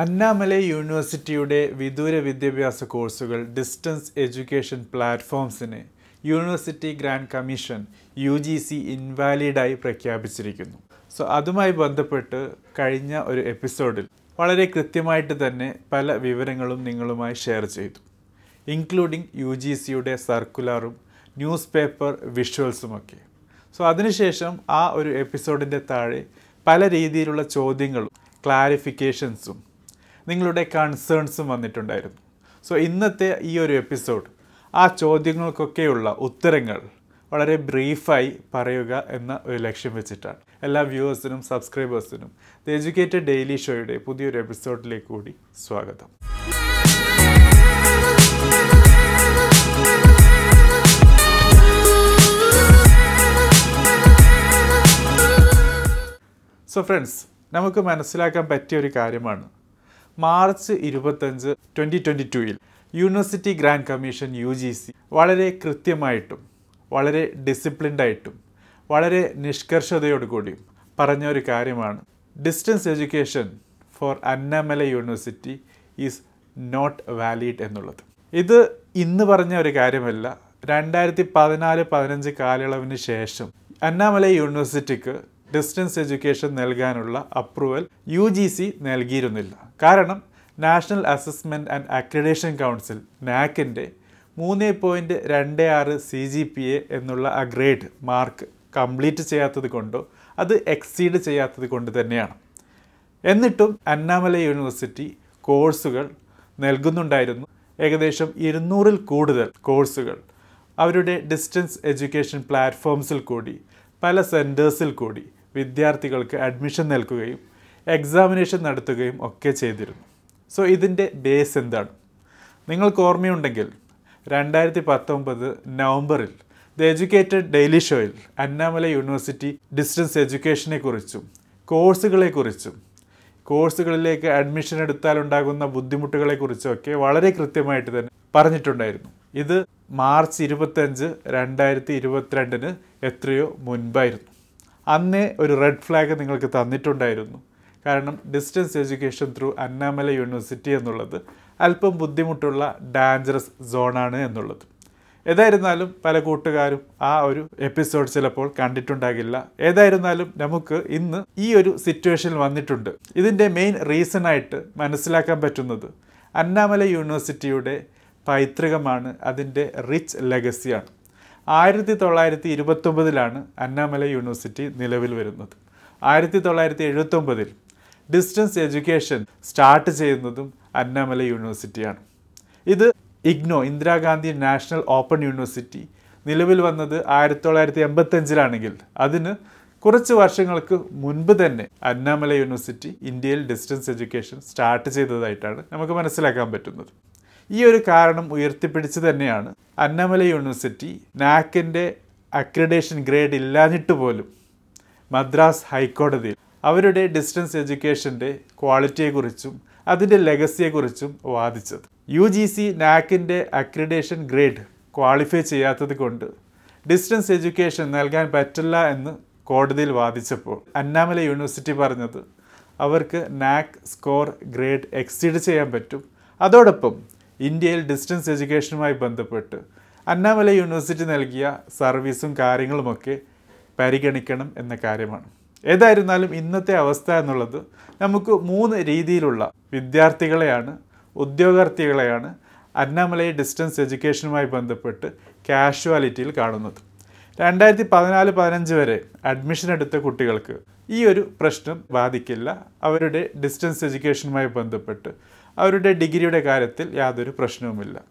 അന്നാമലൈ യൂണിവേഴ്സിറ്റിയുടെ വിദൂര വിദ്യാഭ്യാസ കോഴ്സുകൾ distance education പ്ലാറ്റ്ഫോംസിന് university grant commission U G C ഇൻവാലിഡായി പ്രഖ്യാപിച്ചിരിക്കുന്നു. സോ അതുമായി ബന്ധപ്പെട്ട് കഴിഞ്ഞ ഒരു എപ്പിസോഡിൽ വളരെ കൃത്യമായിട്ട് തന്നെ പല വിവരങ്ങളും നിങ്ങളുമായി ഷെയർ ചെയ്തു. ഇൻക്ലൂഡിംഗ് യു ജി സിയുടെ സർക്കുലറും ന്യൂസ് പേപ്പർ വിഷ്വൽസുമൊക്കെ. സോ അതിനുശേഷം ആ ഒരു എപ്പിസോഡിന്റെ താഴെ പല രീതിയിലുള്ള ചോദ്യങ്ങളും ക്ലാരിഫിക്കേഷൻസും നിങ്ങളുടെ കൺസേൺസും വന്നിട്ടുണ്ടായിരുന്നു. സോ ഇന്നത്തെ ഈ ഒരു എപ്പിസോഡ് ആ ചോദ്യങ്ങൾക്കൊക്കെയുള്ള ഉത്തരങ്ങൾ വളരെ ബ്രീഫായി പറയുക എന്ന ഒരു ലക്ഷ്യം വെച്ചിട്ടാണ്. എല്ലാ വ്യൂവേഴ്സിനും സബ്സ്ക്രൈബേഴ്സിനും ദ എജ്യൂക്കേറ്റഡ് ഡെയിലി ഷോയുടെ പുതിയൊരു എപ്പിസോഡിലേക്ക് കൂടി സ്വാഗതം. സോ ഫ്രണ്ട്സ് നമുക്ക് മനസ്സിലാക്കാൻ പറ്റിയ ഒരു കാര്യമാണ് മാർച്ച് ഇരുപത്തഞ്ച് ട്വന്റി ട്വന്റി ടുവിൽ university grant commission U G C വളരെ കൃത്യമായിട്ടും വളരെ ഡിസിപ്ലിൻഡായിട്ടും വളരെ നിഷ്കർഷതയോടുകൂടിയും പറഞ്ഞ ഒരു കാര്യമാണ്. Distance education for Annamalai university is not valid എന്നുള്ളത്. ഇത് ഇന്ന് പറഞ്ഞ ഒരു കാര്യമല്ല. രണ്ടായിരത്തി പതിനാല് പതിനഞ്ച് കാലയളവിന് ശേഷം അന്നാമല യൂണിവേഴ്സിറ്റിക്ക് ഡിസ്റ്റൻസ് എഡ്യൂക്കേഷൻ നൽകാനുള്ള അപ്രൂവൽ യു ജി സി നൽകിയിരുന്നില്ല. കാരണം national assessment and accreditation council നാക്കിന്റെ മൂന്ന് പോയിന്റ് രണ്ട് ആറ് സി ജി പി എ എന്നുള്ള ആ ഗ്രേഡ് മാർക്ക് കംപ്ലീറ്റ് ചെയ്യാത്തത് കൊണ്ടോ അത് എക്സീഡ് ചെയ്യാത്തത് കൊണ്ട് തന്നെയാണ്. എന്നിട്ടും അന്നാമല യൂണിവേഴ്സിറ്റി കോഴ്സുകൾ നൽകുന്നുണ്ടായിരുന്നു. ഏകദേശം ഇരുന്നൂറിൽ കൂടുതൽ കോഴ്സുകൾ അവരുടെ ഡിസ്റ്റൻസ് എഡ്യൂക്കേഷൻ പ്ലാറ്റ്ഫോംസിൽ കൂടി പല സെന്റേഴ്സിൽ കൂടി വിദ്യാർത്ഥികൾക്ക് അഡ്മിഷൻ നൽകുകയും എക്സാമിനേഷൻ നടത്തുകയും ഒക്കെ ചെയ്തിരുന്നു. സോ ഇതിന്റെ ബേസ് എന്താണ്? നിങ്ങൾക്ക് ഓർമ്മയുണ്ടെങ്കിൽ രണ്ടായിരത്തി പത്തൊമ്പത് നവംബറിൽ ദ എഡ്യൂക്കേറ്റഡ് ഡെയിലി ഷോയിൽ അന്നാമല യൂണിവേഴ്സിറ്റി ഡിസ്റ്റൻസ് എഡ്യൂക്കേഷനെക്കുറിച്ചും കോഴ്സുകളെക്കുറിച്ചും കോഴ്സുകളിലേക്ക് അഡ്മിഷൻ എടുത്താൽ ഉണ്ടാകുന്ന ബുദ്ധിമുട്ടുകളെക്കുറിച്ചൊക്കെ വളരെ കൃത്യമായിട്ട് തന്നെ പറഞ്ഞിട്ടുണ്ടായിരുന്നു. ഇത് മാർച്ച് ഇരുപത്തഞ്ച് രണ്ടായിരത്തി ഇരുപത്തിരണ്ടിന് എത്രയോ മുൻപായിരുന്നു. അന്നേ ഒരു റെഡ് ഫ്ലാഗ് നിങ്ങൾക്ക് തന്നിട്ടുണ്ടായിരുന്നു. കാരണം distance education through Annamalai university എന്നുള്ളത് അല്പം ബുദ്ധിമുട്ടുള്ള ഡാഞ്ചറസ് സോണാണ് എന്നുള്ളത്. ഏതായിരുന്നാലും പല കൂട്ടുകാരും ആ ഒരു എപ്പിസോഡ് ചിലപ്പോൾ കണ്ടിട്ടുണ്ടാകില്ല. ഏതായിരുന്നാലും നമുക്ക് ഇന്ന് ഈ ഒരു സിറ്റുവേഷനിൽ വന്നിട്ടുണ്ട്. ഇതിന്റെ മെയിൻ റീസൺ ആയിട്ട് മനസ്സിലാക്കാൻ പറ്റുന്നത് അന്നാമല യൂണിവേഴ്സിറ്റിയുടെ പൈതൃകമാണ് അതിന്റെ റിച്ച് ലെഗസിയാണ് ആയിരത്തി തൊള്ളായിരത്തി ഇരുപത്തൊമ്പതിലാണ് അന്നാമല യൂണിവേഴ്സിറ്റി നിലവിൽ വരുന്നത്. ആയിരത്തി തൊള്ളായിരത്തി എഴുപത്തൊമ്പതിൽ ഡിസ്റ്റൻസ് എഡ്യൂക്കേഷൻ സ്റ്റാർട്ട് ചെയ്യുന്നതും അന്നാമല യൂണിവേഴ്സിറ്റിയാണ്. ഇത് IGNOU Indira Gandhi national open university നിലവിൽ വന്നത് ആയിരത്തി തൊള്ളായിരത്തി എൺപത്തഞ്ചിലാണെങ്കിൽ അതിന് കുറച്ച് വർഷങ്ങൾക്ക് മുൻപ് തന്നെ അന്നാമല യൂണിവേഴ്സിറ്റി ഇന്ത്യയിൽ ഡിസ്റ്റൻസ് എഡ്യൂക്കേഷൻ സ്റ്റാർട്ട് ചെയ്തതായിട്ടാണ് നമുക്ക് മനസ്സിലാക്കാൻ പറ്റുന്നത്. ഈ ഒരു കാരണം ഉയർത്തിപ്പിടിച്ച് തന്നെയാണ് അന്നമല യൂണിവേഴ്സിറ്റി നാക്കിന്റെ അക്രഡേഷൻ ഗ്രേഡ് ഇല്ലാഞ്ഞിട്ട് പോലും മദ്രാസ് ഹൈക്കോടതിയിൽ അവരുടെ ഡിസ്റ്റൻസ് എഡ്യൂക്കേഷന്റെ ക്വാളിറ്റിയെക്കുറിച്ചും അതിന്റെ ലെഗസിയെക്കുറിച്ചും വാദിച്ചത്. യു ജി സി നാക്കിന്റെ അക്രഡേഷൻ ഗ്രേഡ് ക്വാളിഫൈ ചെയ്യാത്തത് കൊണ്ട് ഡിസ്റ്റൻസ് എഡ്യൂക്കേഷൻ നൽകാൻ പറ്റില്ല എന്ന് കോടതിയിൽ വാദിച്ചപ്പോൾ അന്നാമല യൂണിവേഴ്സിറ്റി പറഞ്ഞത് അവർക്ക് നാക്ക് സ്കോർ ഗ്രേഡ് എക്സീഡ് ചെയ്യാൻ പറ്റും. അതോടൊപ്പം ഇന്ത്യയിൽ ഡിസ്റ്റൻസ് എഡ്യൂക്കേഷനുമായി ബന്ധപ്പെട്ട് അന്നാമല യൂണിവേഴ്സിറ്റി നൽകിയ സർവീസും കാര്യങ്ങളുമൊക്കെ പരിഗണിക്കണം എന്ന കാര്യമാണ്. ഏതായിരുന്നാലും ഇന്നത്തെ അവസ്ഥ എന്നുള്ളത് നമുക്ക് മൂന്ന് രീതിയിലുള്ള വിദ്യാർത്ഥികളെയാണ് ഉദ്യോഗാർത്ഥികളെയാണ് അന്നാമലയെ ഡിസ്റ്റൻസ് എഡ്യൂക്കേഷനുമായി ബന്ധപ്പെട്ട് കാഷ്വാലിറ്റിയിൽ കാണുന്നത്. രണ്ടായിരത്തി പതിനാല് പതിനഞ്ച് വരെ അഡ്മിഷൻ എടുത്ത കുട്ടികൾക്ക് ഈ ഒരു പ്രശ്നം ബാധിക്കില്ല. അവരുടെ ഡിസ്റ്റൻസ് എഡ്യൂക്കേഷനുമായി ബന്ധപ്പെട്ട് അവരുടെ ഡിഗ്രിയുടെ കാര്യത്തിൽ യാതൊരു പ്രശ്നവുമില്ല.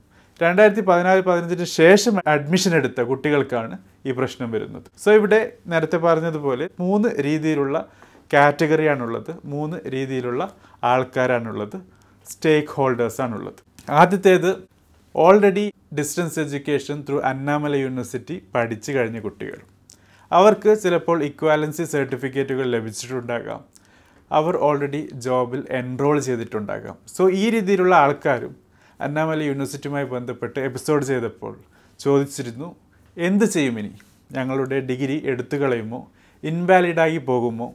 രണ്ടായിരത്തി പതിനാല് പതിനഞ്ചിന് ശേഷം അഡ്മിഷൻ എടുത്ത കുട്ടികൾക്കാണ് ഈ പ്രശ്നം വരുന്നത്. സോ ഇവിടെ നേരത്തെ പറഞ്ഞതുപോലെ മൂന്ന് രീതിയിലുള്ള കാറ്റഗറിയാണുള്ളത്. മൂന്ന് രീതിയിലുള്ള ആൾക്കാരാണുള്ളത്. സ്റ്റേക്ക് ഹോൾഡേഴ്സാണുള്ളത് ആദ്യത്തേത് already distance education through Annamalai university പഠിച്ചു കഴിഞ്ഞ കുട്ടികൾ. അവർക്ക് ചിലപ്പോൾ ഇക്വാലൻസി സർട്ടിഫിക്കറ്റുകൾ ലഭിച്ചിട്ടുണ്ടാകാം. അവർ ഓൾറെഡി ജോബിൽ എൻറോൾ ചെയ്തിട്ടുണ്ടാകാം. സോ ഈ രീതിയിലുള്ള ആൾക്കാരും അന്നാമല യൂണിവേഴ്സിറ്റിയുമായി ബന്ധപ്പെട്ട് എപ്പിസോഡ് ചെയ്തപ്പോൾ ചോദിച്ചിരുന്നു എന്ത് ചെയ്യും ഇനി? ഞങ്ങളുടെ ഡിഗ്രി എടുത്തു കളയുമോ? ഇൻവാലിഡായി പോകുമോ?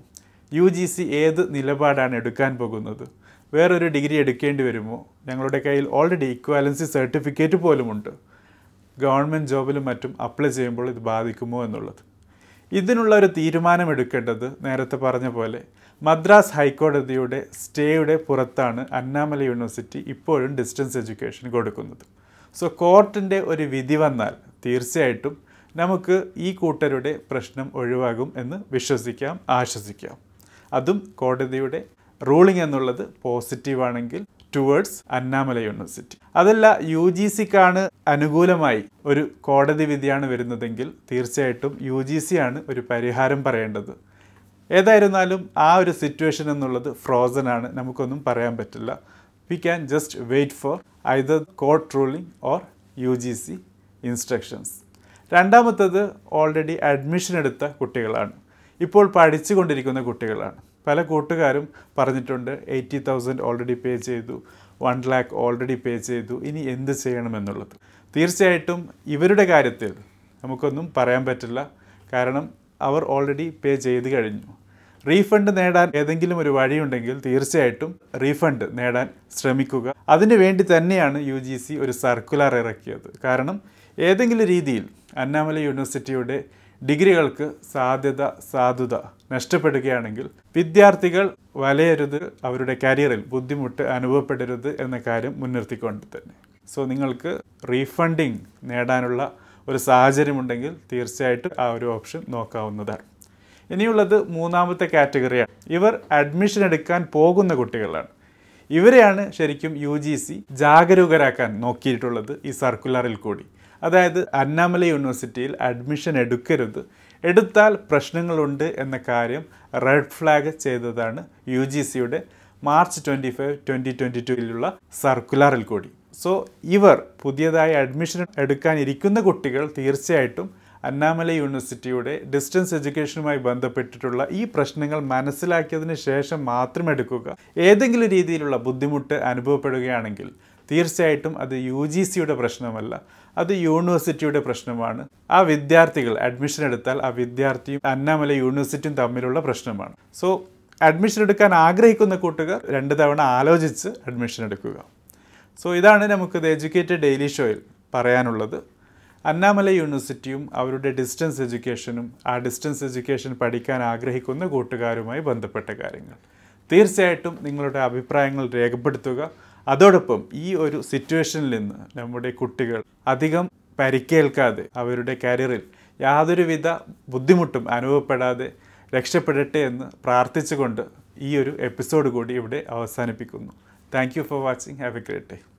യു ജി സി ഏത് നിലപാടാണ് എടുക്കാൻ പോകുന്നത്? വേറൊരു ഡിഗ്രി എടുക്കേണ്ടി വരുമോ? ഞങ്ങളുടെ കയ്യിൽ ഓൾറെഡി ഇക്വാലൻസി സർട്ടിഫിക്കറ്റ് പോലുമുണ്ട് ഗവൺമെന്റ് ജോബിലും മറ്റും അപ്ലൈ ചെയ്യുമ്പോൾ ഇത് ബാധിക്കുമോ എന്നുള്ളത്. ഇതിനുള്ള ഒരു തീരുമാനം എടുക്കേണ്ടത് നേരത്തെ പറഞ്ഞ പോലെ മദ്രാസ് ഹൈക്കോടതിയുടെ സ്റ്റേയുടെ പുറത്താണ് അന്നാമല യൂണിവേഴ്സിറ്റി ഇപ്പോഴും ഡിസ്റ്റൻസ് എഡ്യൂക്കേഷൻ കൊടുക്കുന്നത്. സോ കോർട്ടിന്റെ ഒരു വിധി വന്നാൽ തീർച്ചയായിട്ടും നമുക്ക് ഈ കൂട്ടരുടെ പ്രശ്നം ഒഴിവാകും എന്ന് വിശ്വസിക്കാം ആശ്വസിക്കാം. അതും കോടതിയുടെ റൂളിംഗ് എന്നുള്ളത് പോസിറ്റീവാണെങ്കിൽ ടുവേർഡ്സ് അന്നാമല യൂണിവേഴ്സിറ്റി അതല്ല യു ജി സിക്കാണ് അനുകൂലമായി ഒരു കോടതി വിധിയാണ് വരുന്നതെങ്കിൽ തീർച്ചയായിട്ടും യു ജി സി ആണ് ഒരു പരിഹാരം പറയേണ്ടത്. ഏതായിരുന്നാലും ആ ഒരു സിറ്റുവേഷൻ എന്നുള്ളത് ഫ്രോസൺ ആണ് നമുക്കൊന്നും പറയാൻ പറ്റില്ല. We can just wait for either court ruling or U G C instructions രണ്ടാമത്തത് ഓൾറെഡി അഡ്മിഷൻ എടുത്ത കുട്ടികളാണ്. ഇപ്പോൾ പഠിച്ചുകൊണ്ടിരിക്കുന്ന കുട്ടികളാണ്. പല കൂട്ടുകാരും പറഞ്ഞിട്ടുണ്ട് എയ്റ്റി തൗസൻഡ് ഓൾറെഡി പേ ചെയ്തു വൺ ലാക്ക് ഓൾറെഡി പേ ചെയ്തു ഇനി എന്ത് ചെയ്യണമെന്നുള്ളത്. തീർച്ചയായിട്ടും ഇവരുടെ കാര്യത്തിൽ നമുക്കൊന്നും പറയാൻ പറ്റില്ല. കാരണം അവർ ഓൾറെഡി പേ ചെയ്ത് കഴിഞ്ഞു. റീഫണ്ട് നേടാൻ ഏതെങ്കിലും ഒരു വഴിയുണ്ടെങ്കിൽ തീർച്ചയായിട്ടും റീഫണ്ട് നേടാൻ ശ്രമിക്കുക. അതിനു വേണ്ടി തന്നെയാണ് യു ഒരു സർക്കുലർ ഇറക്കിയത്. കാരണം ഏതെങ്കിലും രീതിയിൽ അന്നാമല യൂണിവേഴ്സിറ്റിയുടെ ഡിഗ്രികൾക്ക് സാധ്യത സാധുത നഷ്ടപ്പെടുകയാണെങ്കിൽ വിദ്യാർത്ഥികൾ വലയരുത് അവരുടെ കരിയറിൽ ബുദ്ധിമുട്ട് അനുഭവപ്പെടരുത് എന്ന കാര്യം മുൻനിർത്തിക്കൊണ്ട് തന്നെ. സോ നിങ്ങൾക്ക് റീഫണ്ടിങ് നേടാനുള്ള ഒരു സാഹചര്യമുണ്ടെങ്കിൽ തീർച്ചയായിട്ടും ആ ഒരു ഓപ്ഷൻ നോക്കാവുന്നതാണ്. ഇനിയുള്ളത് മൂന്നാമത്തെ കാറ്റഗറിയാണ്. ഇവർ അഡ്മിഷൻ എടുക്കാൻ പോകുന്ന കുട്ടികളാണ്. ഇവരെയാണ് ശരിക്കും യു ജി സി ജാഗരൂകരാക്കാൻ നോക്കിയിട്ടുള്ളത് ഈ സർക്കുലറിൽ കൂടി. അതായത് അന്നാമല യൂണിവേഴ്സിറ്റിയിൽ അഡ്മിഷൻ എടുക്കരുത്. എടുത്താൽ പ്രശ്നങ്ങളുണ്ട് എന്ന കാര്യം റെഡ് ഫ്ലാഗ് ചെയ്തതാണ് യു ജി സിയുടെ March twenty five twenty twenty ടുവിലുള്ള സർക്കുലറിൽ കൂടി. സോ ഇവർ പുതിയതായി അഡ്മിഷൻ എടുക്കാനിരിക്കുന്ന കുട്ടികൾ തീർച്ചയായിട്ടും അന്നാമല യൂണിവേഴ്സിറ്റിയുടെ ഡിസ്റ്റൻസ് എഡ്യൂക്കേഷനുമായി ബന്ധപ്പെട്ടിട്ടുള്ള ഈ പ്രശ്നങ്ങൾ മനസ്സിലാക്കിയതിന് ശേഷം മാത്രം എടുക്കുക. ഏതെങ്കിലും രീതിയിലുള്ള ബുദ്ധിമുട്ട് അനുഭവപ്പെടുകയാണെങ്കിൽ തീർച്ചയായിട്ടും അത് യു ജി സിയുടെ പ്രശ്നമല്ല അത് യൂണിവേഴ്സിറ്റിയുടെ പ്രശ്നമാണ്. ആ വിദ്യാർത്ഥികൾ അഡ്മിഷൻ എടുത്താൽ ആ വിദ്യാർത്ഥിയും അന്നാമല യൂണിവേഴ്സിറ്റിയും തമ്മിലുള്ള പ്രശ്നമാണ്. സോ അഡ്മിഷൻ എടുക്കാൻ ആഗ്രഹിക്കുന്ന കൂട്ടുകാർ രണ്ട് തവണ ആലോചിച്ച് അഡ്മിഷൻ എടുക്കുക. സോ ഇതാണ് നമുക്ക് ദ എഡ്യൂക്കേറ്റഡ് ഡെയിലി ഷോയിൽ പറയാനുള്ളത്. അന്നാമല യൂണിവേഴ്സിറ്റിയും അവരുടെ ഡിസ്റ്റൻസ് എഡ്യൂക്കേഷനും ആ ഡിസ്റ്റൻസ് എഡ്യൂക്കേഷൻ പഠിക്കാൻ ആഗ്രഹിക്കുന്ന കൂട്ടുകാരുമായി ബന്ധപ്പെട്ട കാര്യങ്ങൾ. തീർച്ചയായിട്ടും നിങ്ങളുടെ അഭിപ്രായങ്ങൾ രേഖപ്പെടുത്തുക. അതോടൊപ്പം ഈ ഒരു സിറ്റുവേഷനിൽ നിന്ന് നമ്മുടെ കുട്ടികൾ അധികം പരിക്കേൽക്കാതെ അവരുടെ കരിയറിൽ യാതൊരുവിധ ബുദ്ധിമുട്ടും അനുഭവപ്പെടാതെ രക്ഷപ്പെടട്ടെ എന്ന് പ്രാർത്ഥിച്ചുകൊണ്ട് ഈ ഒരു എപ്പിസോഡ് കൂടി ഇവിടെ അവസാനിപ്പിക്കുന്നു. Thank you for watching have a great day